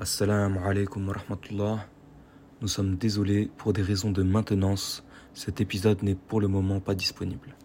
Assalamu alaikum wa rahmatullah. Nous sommes désolés pour des raisons de maintenance. Cet épisode n'est pour le moment pas disponible.